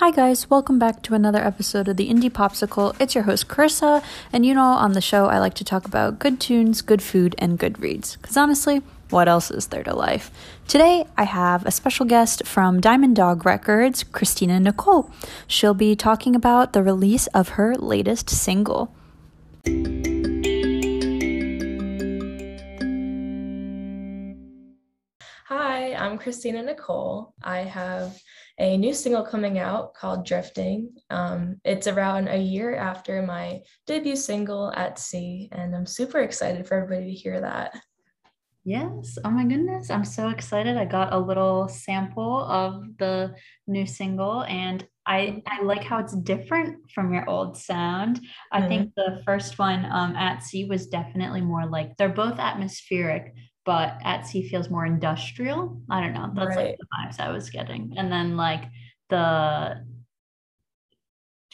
Hi, guys, welcome back to another episode of the Indie Popsicle. It's your host, Carissa, and you know, on the show, I like to talk about good tunes, good food, and good reads. Because honestly, what else is there to life? Today, I have a special guest from Dime + Dog Records, Christina Nicole. She'll be talking about the release of her latest single. Hi, I'm Christina Nicole. I have a new single coming out called Drifting. Um, it's around a year after my debut single At Sea, and I'm super excited for everybody to hear that. Yes. Oh my goodness. I'm so excited. I got a little sample of the new single and I, I like how it's different from your old sound. I mm-hmm. think the first one, um, At Sea, was definitely more like they're both atmospheric, but At Sea feels more industrial. I don't know. That's right. like the vibes I was getting. And then like the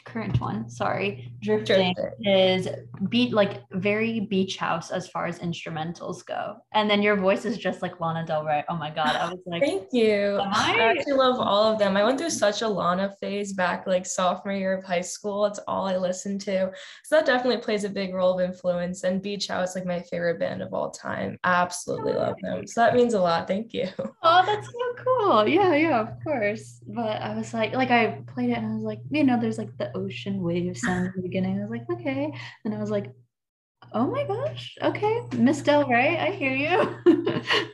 current one, sorry, drifting is beat like very beach house as far as instrumentals go. And then your voice is just like Lana Del Rey. Oh my god, I was like, thank you. I? I actually love all of them. I went through such a Lana phase back like sophomore year of high school. It's all I listened to. So that definitely plays a big role of influence. And Beach House, like my favorite band of all time. Absolutely oh, love them. So that means a lot. Thank you. Oh, that's so cool. Yeah, yeah, of course. But I was like, like I played it and I was like, you know, there's like the ocean wave sound in the beginning. I was like, okay. And I was like, oh my gosh, okay, Miss Del Rey, I hear you.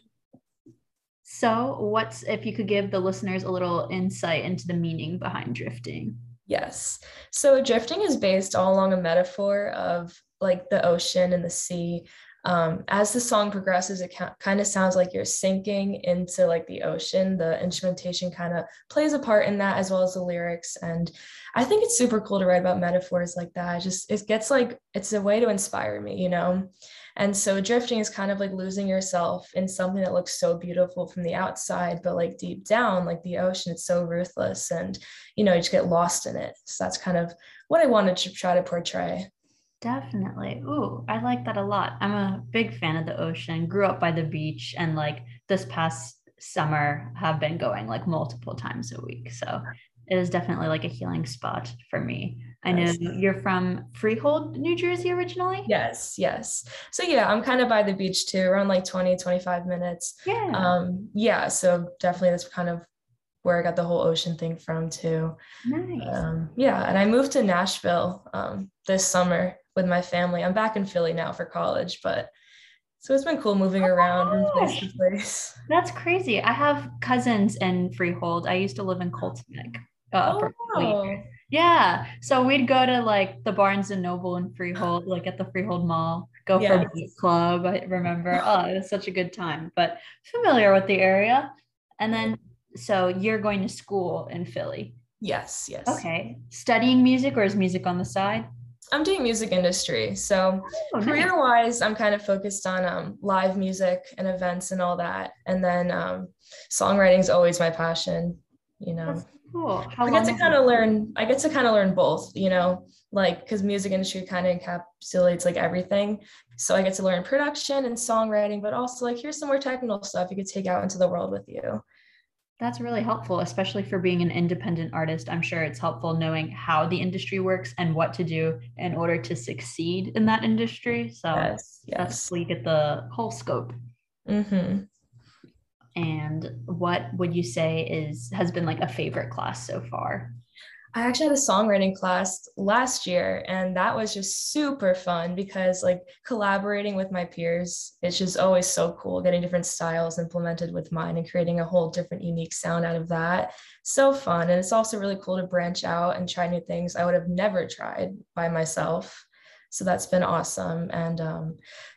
so, what's if you could give the listeners a little insight into the meaning behind drifting? Yes. So, drifting is based all along a metaphor of like the ocean and the sea um, as the song progresses it ca- kind of sounds like you're sinking into like the ocean. The instrumentation kind of plays a part in that as well as the lyrics. And i think it's super cool to write about metaphors like that. Just it gets like it's a way to inspire me you know? And so drifting is kind of like losing yourself in something that looks so beautiful from the outside but like deep down like the ocean it's so ruthless and you know you just get lost in it. So that's kind of what i wanted to try to portray Definitely. Ooh, I like that a lot. I'm a big fan of the ocean. Grew up by the beach and like this past summer have been going like multiple times a week. So it is definitely like a healing spot for me. I know you're from Freehold, New Jersey originally. Yes, yes. So yeah, I'm kind of by the beach too, around like 20, 25 minutes. Yeah. Um, yeah, so definitely that's kind of where I got the whole ocean thing from too. Nice. Um, yeah, and I moved to Nashville um, this summer with my family. I'm back in Philly now for college, but so it's been cool moving oh around from place to place. That's crazy. I have cousins in Freehold. I used to live in Colton. Uh, oh, wow. Yeah. So we'd go to like the Barnes and Noble in Freehold, like at the Freehold Mall, go yes. for a club. I remember. Oh, it was such a good time, but familiar with the area. And then, so you're going to school in Philly. Yes. Yes. Okay. Studying music or is music on the side? I'm doing music industry. So oh, nice. career wise, I'm kind of focused on um, live music and events and all that. And then um, songwriting is always my passion, you know. That's cool. How I get to kind of learn, I get to kind of learn both, you know, like because music industry kind of encapsulates like everything. So I get to learn production and songwriting, but also like here's some more technical stuff you could take out into the world with you. That's really helpful, especially for being an independent artist. I'm sure it's helpful knowing how the industry works and what to do in order to succeed in that industry. So yes, yes. that's where you get the whole scope. Mm-hmm. And what would you say is has been like a favorite class so far? I actually had a songwriting class last year, and that was just super fun because, like, collaborating with my peers, it's just always so cool getting different styles implemented with mine and creating a whole different, unique sound out of that. So fun. And it's also really cool to branch out and try new things I would have never tried by myself. So that's been awesome. And um,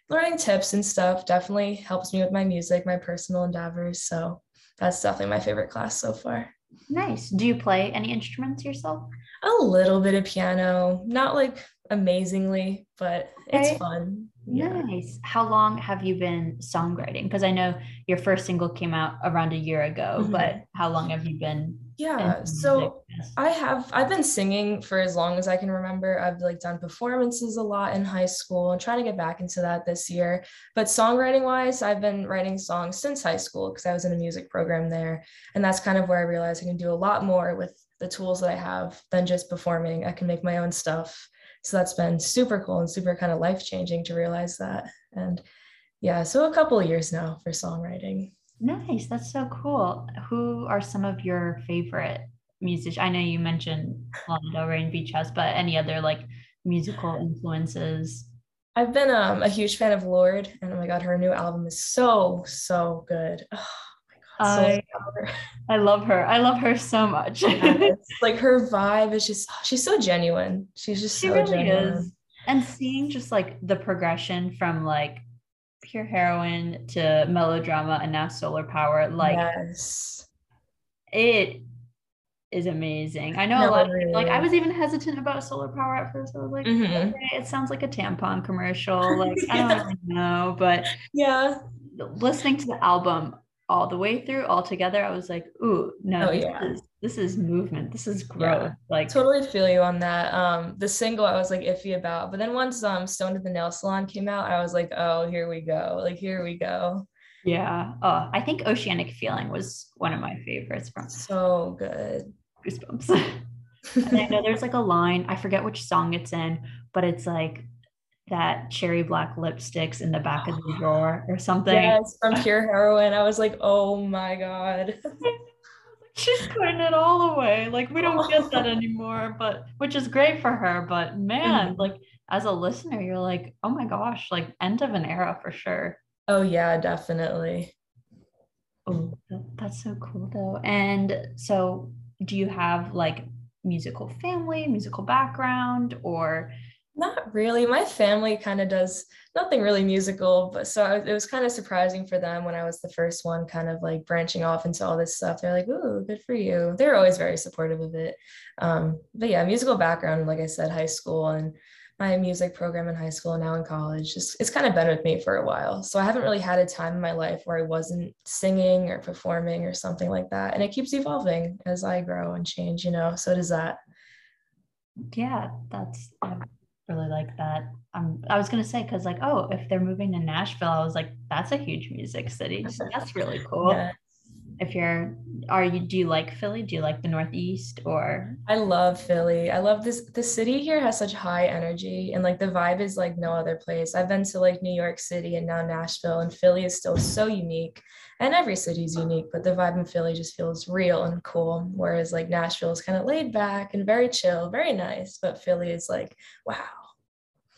learning tips and stuff definitely helps me with my music, my personal endeavors. So that's definitely my favorite class so far. Nice. Do you play any instruments yourself? A little bit of piano, not like amazingly, but it's fun. Yeah. Nice. How long have you been songwriting? Because I know your first single came out around a year ago, mm-hmm. but how long have you been? Yeah. So I have I've been singing for as long as I can remember. I've like done performances a lot in high school and trying to get back into that this year. But songwriting wise, I've been writing songs since high school because I was in a music program there. And that's kind of where I realized I can do a lot more with the tools that I have than just performing. I can make my own stuff. So that's been super cool and super kind of life changing to realize that. And yeah, so a couple of years now for songwriting. Nice. That's so cool. Who are some of your favorite musicians? I know you mentioned Lana Del Rey and Beach House, but any other like musical influences? I've been um, a huge fan of Lorde, and oh my god, her new album is so so good. Oh I, I love her. I love her so much. like her vibe is just she's so genuine. She's just she so really genuine. is. And seeing just like the progression from like pure heroine to melodrama and now solar power, like yes. it is amazing. I know no, a lot of people, like I was even hesitant about solar power at first. I was like, mm-hmm. okay, it sounds like a tampon commercial. Like yeah. I don't know, but yeah, listening to the album all the way through, all together, I was like, ooh, no, oh, this, yeah. is, this is movement. This is growth. Yeah. Like totally feel you on that. Um, the single I was like iffy about, but then once um Stoned at the Nail Salon came out, I was like, oh, here we go. Like here we go. Yeah. Oh, I think Oceanic Feeling was one of my favorites from so good goosebumps. and I know there's like a line, I forget which song it's in, but it's like that cherry black lipsticks in the back of the drawer or something. Yes, from Pure heroine I was like, oh my God. She's putting it all away. Like we don't get that anymore, but which is great for her. But man, mm-hmm. like as a listener, you're like, oh my gosh, like end of an era for sure. Oh yeah, definitely. Oh, that's so cool though. And so do you have like musical family, musical background, or not really. My family kind of does nothing really musical, but so it was kind of surprising for them when I was the first one, kind of like branching off into all this stuff. They're like, "Ooh, good for you." They're always very supportive of it. Um, but yeah, musical background, like I said, high school and my music program in high school and now in college. It's, it's kind of been with me for a while. So I haven't really had a time in my life where I wasn't singing or performing or something like that. And it keeps evolving as I grow and change, you know. So does that. Yeah, that's I really like that. Um, I was gonna say because like, oh, if they're moving to Nashville, I was like, that's a huge music city. So that's really cool. Yeah if you're are you do you like Philly? Do you like the Northeast or I love Philly. I love this the city here has such high energy and like the vibe is like no other place. I've been to like New York City and now Nashville and Philly is still so unique. And every city is unique, but the vibe in Philly just feels real and cool. Whereas like Nashville is kind of laid back and very chill, very nice. But Philly is like, wow.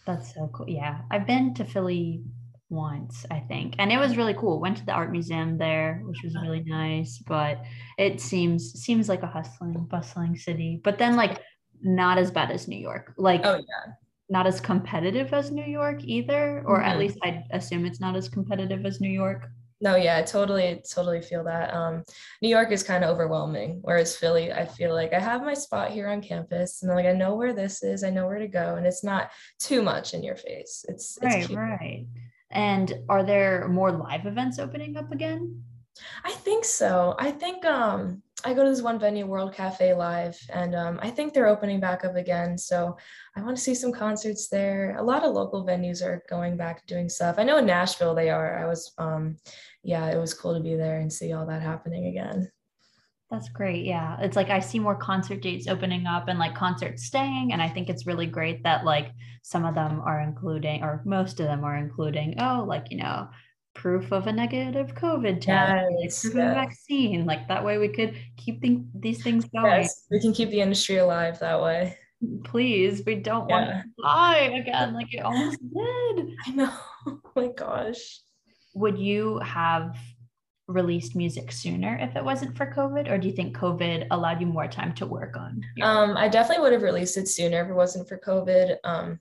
That's so cool. Yeah. I've been to Philly once, I think. And it was really cool. Went to the art museum there, which was really nice, but it seems seems like a hustling, bustling city. But then like not as bad as New York. Like oh yeah. Not as competitive as New York either, or mm-hmm. at least I assume it's not as competitive as New York. No, yeah, I totally, totally feel that. Um, New York is kind of overwhelming, whereas Philly, I feel like I have my spot here on campus, and like I know where this is, I know where to go, and it's not too much in your face. It's, it's right, right. And are there more live events opening up again? I think so. I think um, I go to this one venue, World Cafe Live, and um, I think they're opening back up again. So I want to see some concerts there. A lot of local venues are going back doing stuff. I know in Nashville they are. I was, um, yeah, it was cool to be there and see all that happening again. That's great. Yeah. It's like I see more concert dates opening up and like concerts staying. And I think it's really great that like some of them are including, or most of them are including, oh, like, you know, proof of a negative COVID test, yes, proof yes. of a vaccine. Like that way we could keep th- these things going. Yes, we can keep the industry alive that way. Mm, please, we don't yeah. want to die again like it almost did. I know. Oh my gosh. Would you have released music sooner if it wasn't for COVID, or do you think COVID allowed you more time to work on? Um, I definitely would have released it sooner if it wasn't for COVID. Um,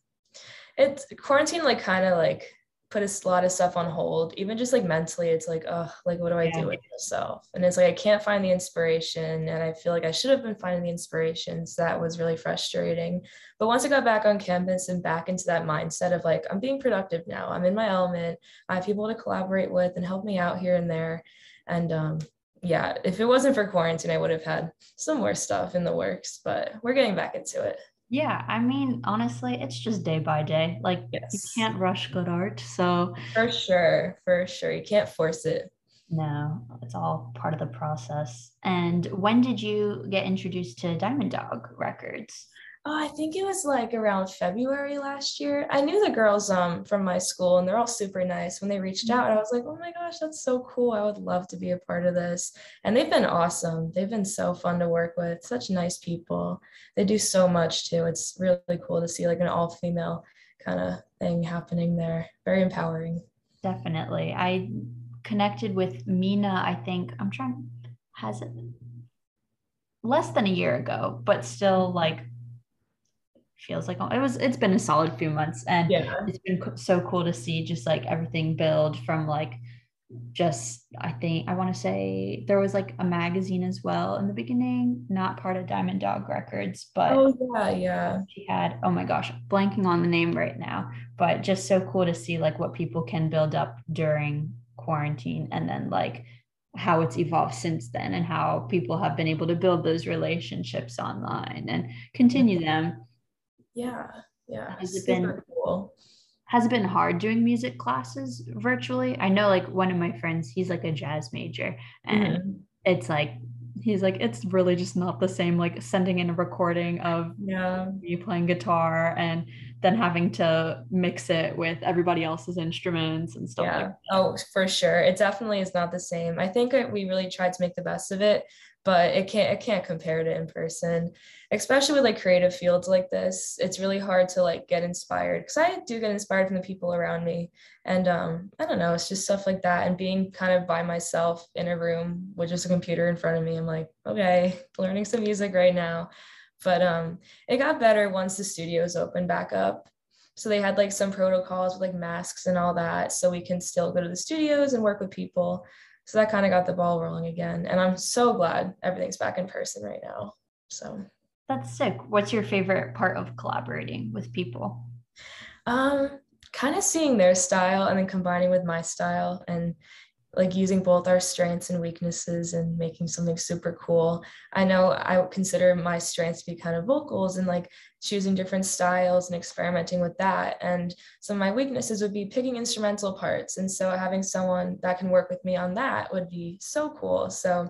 it's quarantine like kind of like put a lot of stuff on hold even just like mentally it's like oh like what do i yeah. do with myself? And it's like i can't find the inspiration and i feel like i should have been finding the inspirations. so that was really frustrating. But once i got back on campus and back into that mindset of like i'm being productive now. I'm in my element. I have people to collaborate with and help me out here and there. And um yeah if it wasn't for quarantine i would have had some more stuff in the works but we're getting back into it yeah, I mean, honestly, it's just day by day. Like yes. you can't rush good art. So for sure, for sure. You can't force it. No, it's all part of the process. And when did you get introduced to Dime + Dog Records? Oh, I think it was like around February last year. I knew the girls um from my school and they're all super nice. When they reached out, I was like, "Oh my gosh, that's so cool. I would love to be a part of this." And they've been awesome. They've been so fun to work with. Such nice people. They do so much too. It's really cool to see like an all-female kind of thing happening there. Very empowering. Definitely. I connected with Mina, I think. I'm trying has it less than a year ago, but still like feels like it was it's been a solid few months and yeah. it's been so cool to see just like everything build from like just I think I want to say there was like a magazine as well in the beginning, not part of Dime + Dog Records, but oh yeah, yeah. She had oh my gosh, blanking on the name right now, but just so cool to see like what people can build up during quarantine and then like how it's evolved since then and how people have been able to build those relationships online and continue them yeah yeah has it been cool. Has it been hard doing music classes virtually? I know like one of my friends he's like a jazz major and mm-hmm. it's like he's like it's really just not the same like sending in a recording of yeah. you playing guitar and then having to mix it with everybody else's instruments and stuff yeah. like oh for sure. It definitely is not the same. I think we really tried to make the best of it but it can't it can't compare to in person especially with like creative fields like this. It's really hard to like get inspired because i do get inspired from the people around me. And um i don't know it's just stuff like that. And being kind of by myself in a room with just a computer in front of me i'm like okay learning some music right now. But um it got better once the studios opened back up. So they had like some protocols with like masks and all that so we can still go to the studios and work with people so that kind of got the ball rolling again and i'm so glad everything's back in person right now so. That's sick. What's your favorite part of collaborating with people? Um kind of seeing their style and then combining with my style and like using both our strengths and weaknesses and making something super cool. I know I consider my strengths to be kind of vocals and like choosing different styles and experimenting with that. And some of my weaknesses would be picking instrumental parts. And so having someone that can work with me on that would be so cool. So,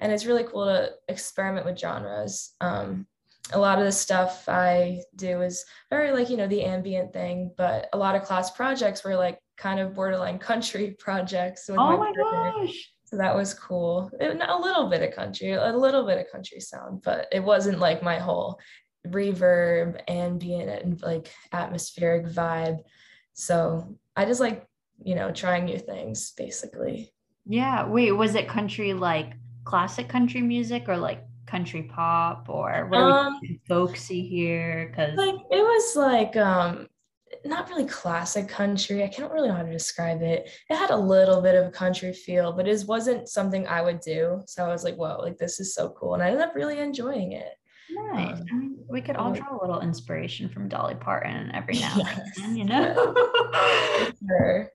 and it's really cool to experiment with genres. Um, a lot of the stuff I do is very like, you know, the ambient thing, but a lot of class projects were like kind of borderline country projects. With oh my, my gosh. So that was cool. It, a little bit of country, a little bit of country sound, but it wasn't like my whole reverb, ambient, and like atmospheric vibe. So I just like, you know, trying new things basically. Yeah. Wait, was it country like classic country music or like country pop or what um, folksy here? Because like it was like um not really classic country. I can't really know how to describe it. It had a little bit of a country feel, but it wasn't something I would do. So I was like, whoa, like this is so cool. And I ended up really enjoying it. Nice. Um, I mean, we could all draw a little inspiration from Dolly Parton every now yes. and then, you know? sure.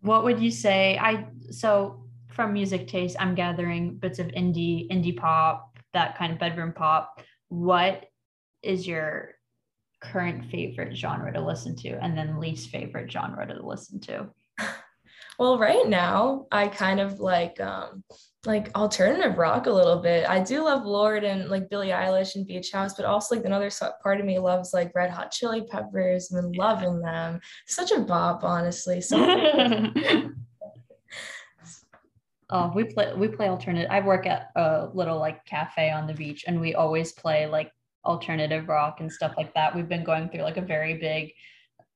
What would you say? I so from music taste, I'm gathering bits of indie, indie pop, that kind of bedroom pop. What is your current favorite genre to listen to and then least favorite genre to listen to? Well, right now I kind of like um like alternative rock a little bit. I do love Lorde and like Billie Eilish and Beach House, but also like another part of me loves like Red Hot Chili Peppers. and loving them. Such a bop, honestly. So Oh, we play we play alternative. I work at a little like cafe on the beach and we always play like alternative rock and stuff like that. We've been going through like a very big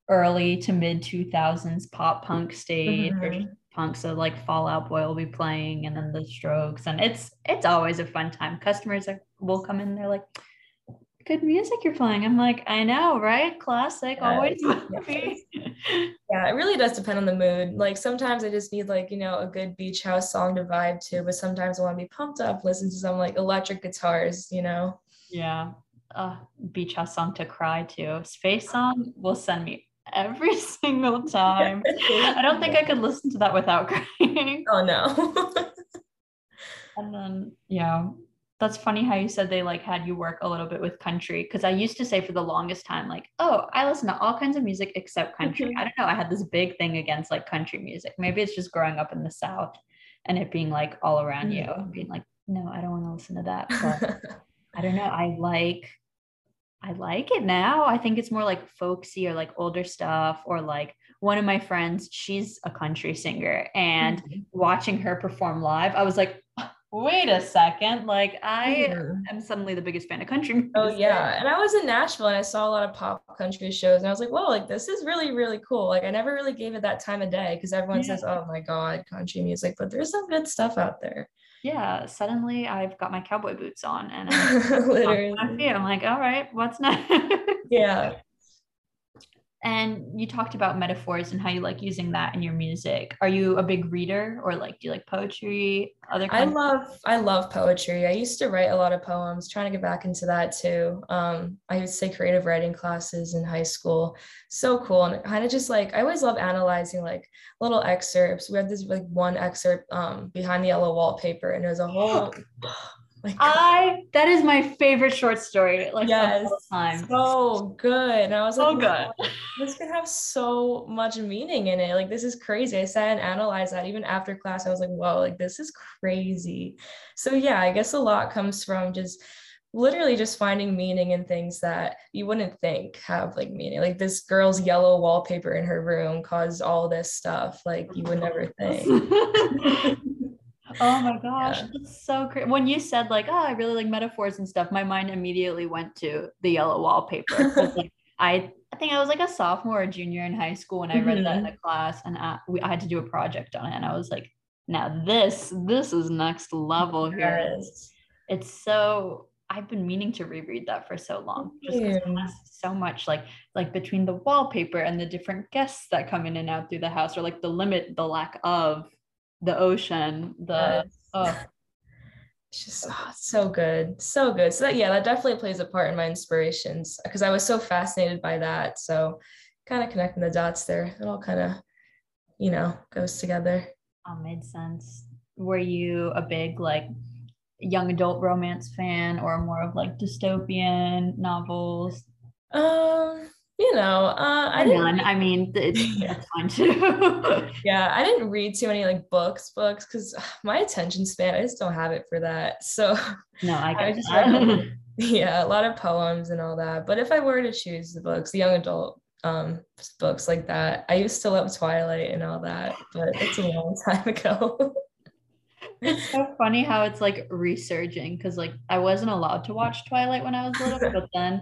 early to mid 2000s pop punk stage. Mm-hmm. punk so like Fall Out Boy will be playing and then the strokes and it's it's always a fun time. Customers are, will come in they're like good music you're playing. I'm like i know right? Classic yeah, always yeah it really does depend on the mood. Like sometimes i just need like you know a good beach house song to vibe to but sometimes i want to be pumped up listen to some like electric guitars you know? Yeah a beach house song to cry to. Space song will send me every single time. I don't think I could listen to that without crying. Oh no. and then yeah, that's funny how you said they like had you work a little bit with country because I used to say for the longest time like, oh, I listen to all kinds of music except country. I don't know. I had this big thing against like country music. Maybe it's just growing up in the South and it being like all around you, mm-hmm. being like, no, I don't want to listen to that. But I don't know. I like I like it now. I think it's more like folksy or like older stuff or like one of my friends, she's a country singer and mm-hmm. watching her perform live, I was like, wait a second. Like I am suddenly the biggest fan of country music. Oh yeah. And I was in Nashville and I saw a lot of pop country shows and I was like, whoa, like this is really, really cool. Like I never really gave it that time of day because everyone yeah. says, oh my God, country music, but there's some good stuff out there yeah, suddenly I've got my cowboy boots on and I'm, Literally. I'm like, all right, what's next? yeah and you talked about metaphors and how you like using that in your music. Are you a big reader or like do you like poetry other i love i love poetry. I used to write a lot of poems trying to get back into that too. Um, i would say creative writing classes in high school. So cool. And kind of just like i always love analyzing like little excerpts. We had this like one excerpt um, behind the yellow wallpaper and it was a whole I that is my favorite short story. Like yes, time. so good. And I was so like, good. this could have so much meaning in it. Like this is crazy. I sat and analyzed that even after class. I was like, whoa, like this is crazy. So yeah, I guess a lot comes from just literally just finding meaning in things that you wouldn't think have like meaning. Like this girl's yellow wallpaper in her room caused all this stuff. Like you would never think. Oh my gosh, yeah. that's so great. When you said like, oh, I really like metaphors and stuff, my mind immediately went to the yellow wallpaper. like, I, I think I was like a sophomore or junior in high school when I read mm-hmm. that in mm-hmm. the class, and I, we, I had to do a project on it, and I was like, now this, this is next level here. Yes. It's so. I've been meaning to reread that for so long, just because yeah. so much like like between the wallpaper and the different guests that come in and out through the house, or like the limit, the lack of the ocean, the yes. oh. It's just oh, so good, so good. So that yeah, that definitely plays a part in my inspirations because I was so fascinated by that. So kind of connecting the dots there, it all kind of, you know, goes together. Oh, made sense. Were you a big like young adult romance fan or more of like dystopian novels? Um, you know, uh, I didn't. I mean, it's, it's fine too. yeah, I didn't read too many like books, books, because my attention span, I just don't have it for that. So no, I I just read, yeah, a lot of poems and all that. But if I were to choose the books, the young adult um books like that, I used to love Twilight and all that, but it's a long time ago. it's so funny how it's like resurging because like I wasn't allowed to watch Twilight when I was little, but then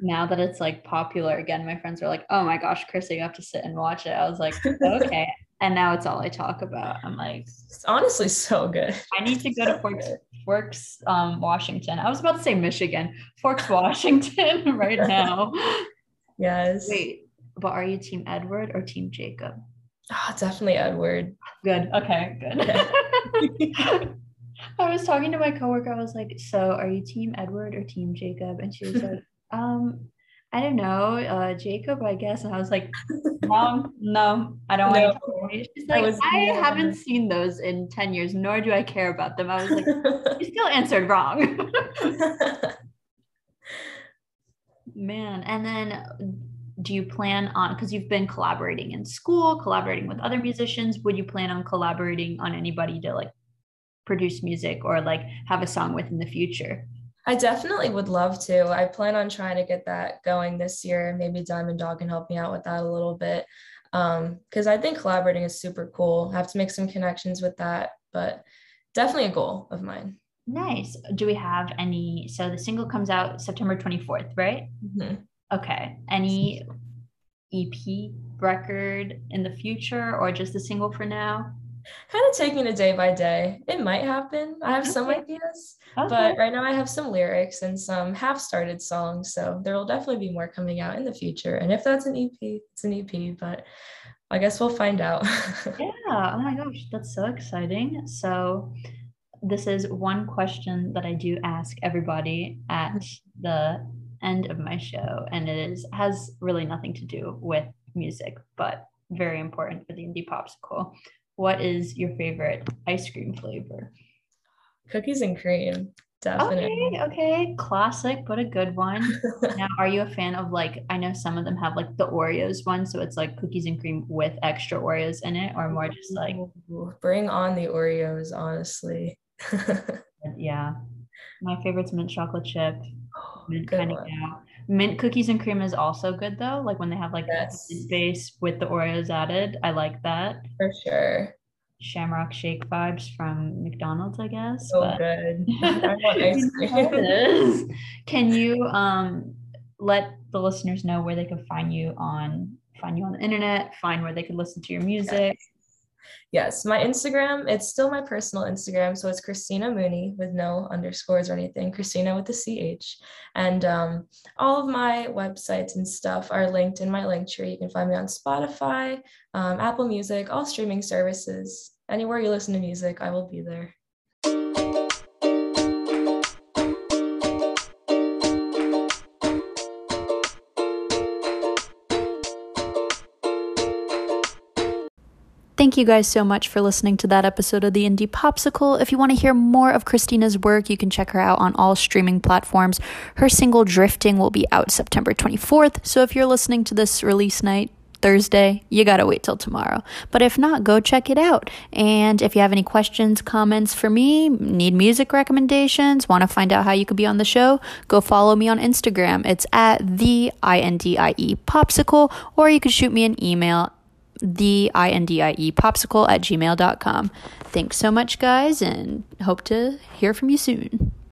now that it's like popular again, my friends are like, "Oh my gosh, Krista, you have to sit and watch it." I was like, "Okay." and now it's all I talk about. I'm like, it's honestly so good. I need to go so to Forks, Forks um, Washington. I was about to say Michigan, Forks, Washington, right now. Yes. Wait, but are you Team Edward or Team Jacob? Oh, definitely Edward. Good. Okay. Good. I was talking to my coworker. I was like, "So, are you Team Edward or Team Jacob?" And she was like, um, I don't know, uh, Jacob, I guess. And I was like, no, no, I don't no. want to. She's like, I, I haven't seen those in 10 years, nor do I care about them. I was like, you still answered wrong. Man, and then do you plan on, because you've been collaborating in school, collaborating with other musicians, would you plan on collaborating on anybody to like produce music or like have a song with in the future? I definitely would love to. I plan on trying to get that going this year. Maybe Dime + Dog can help me out with that a little bit. Because um, I think collaborating is super cool. I have to make some connections with that, but definitely a goal of mine. Nice. Do we have any? So the single comes out September 24th, right? Mm-hmm. Okay. Any EP record in the future or just the single for now? Kind of taking it day by day. It might happen. I have okay. some ideas, okay. but right now I have some lyrics and some half started songs. So there will definitely be more coming out in the future. And if that's an EP, it's an EP, but I guess we'll find out. yeah. Oh my gosh. That's so exciting. So this is one question that I do ask everybody at mm-hmm. the end of my show. And it is has really nothing to do with music, but very important for the indie popsicle what is your favorite ice cream flavor? Cookies and cream. definitely. Okay, okay. Classic, but a good one. now, are you a fan of like, I know some of them have like the Oreos one, so it's like cookies and cream with extra Oreos in it, or more just like, bring on the Oreos, honestly. yeah. My favorite's mint chocolate chip. Oh, mint Good kind of. Mint cookies and cream is also good though. Like when they have like Yes. the base with the Oreos added. I like that. For sure. Shamrock shake vibes from McDonald's, I guess. So but good. I want ice You know how it cream. Can you um let the listeners know where they can find you on find you on the internet, find where they can listen to your music? Yes, my Instagram, it's still my personal Instagram. So it's Christina Mooney with no underscores or anything, Christina with the CH. And um, all of my websites and stuff are linked in my Linktree. You can find me on Spotify, um, Apple Music, all streaming services. Anywhere you listen to music, I will be there. Thank you guys so much for listening to that episode of the Indie Popsicle. If you want to hear more of Christina's work, you can check her out on all streaming platforms. Her single Drifting will be out September 24th. So if you're listening to this release night, Thursday, you gotta wait till tomorrow. But if not, go check it out. And if you have any questions, comments for me, need music recommendations, want to find out how you could be on the show, go follow me on Instagram. It's at the I N D I E popsicle, or you can shoot me an email the I-N-D-I-E popsicle at gmail.com. Thanks so much, guys, and hope to hear from you soon.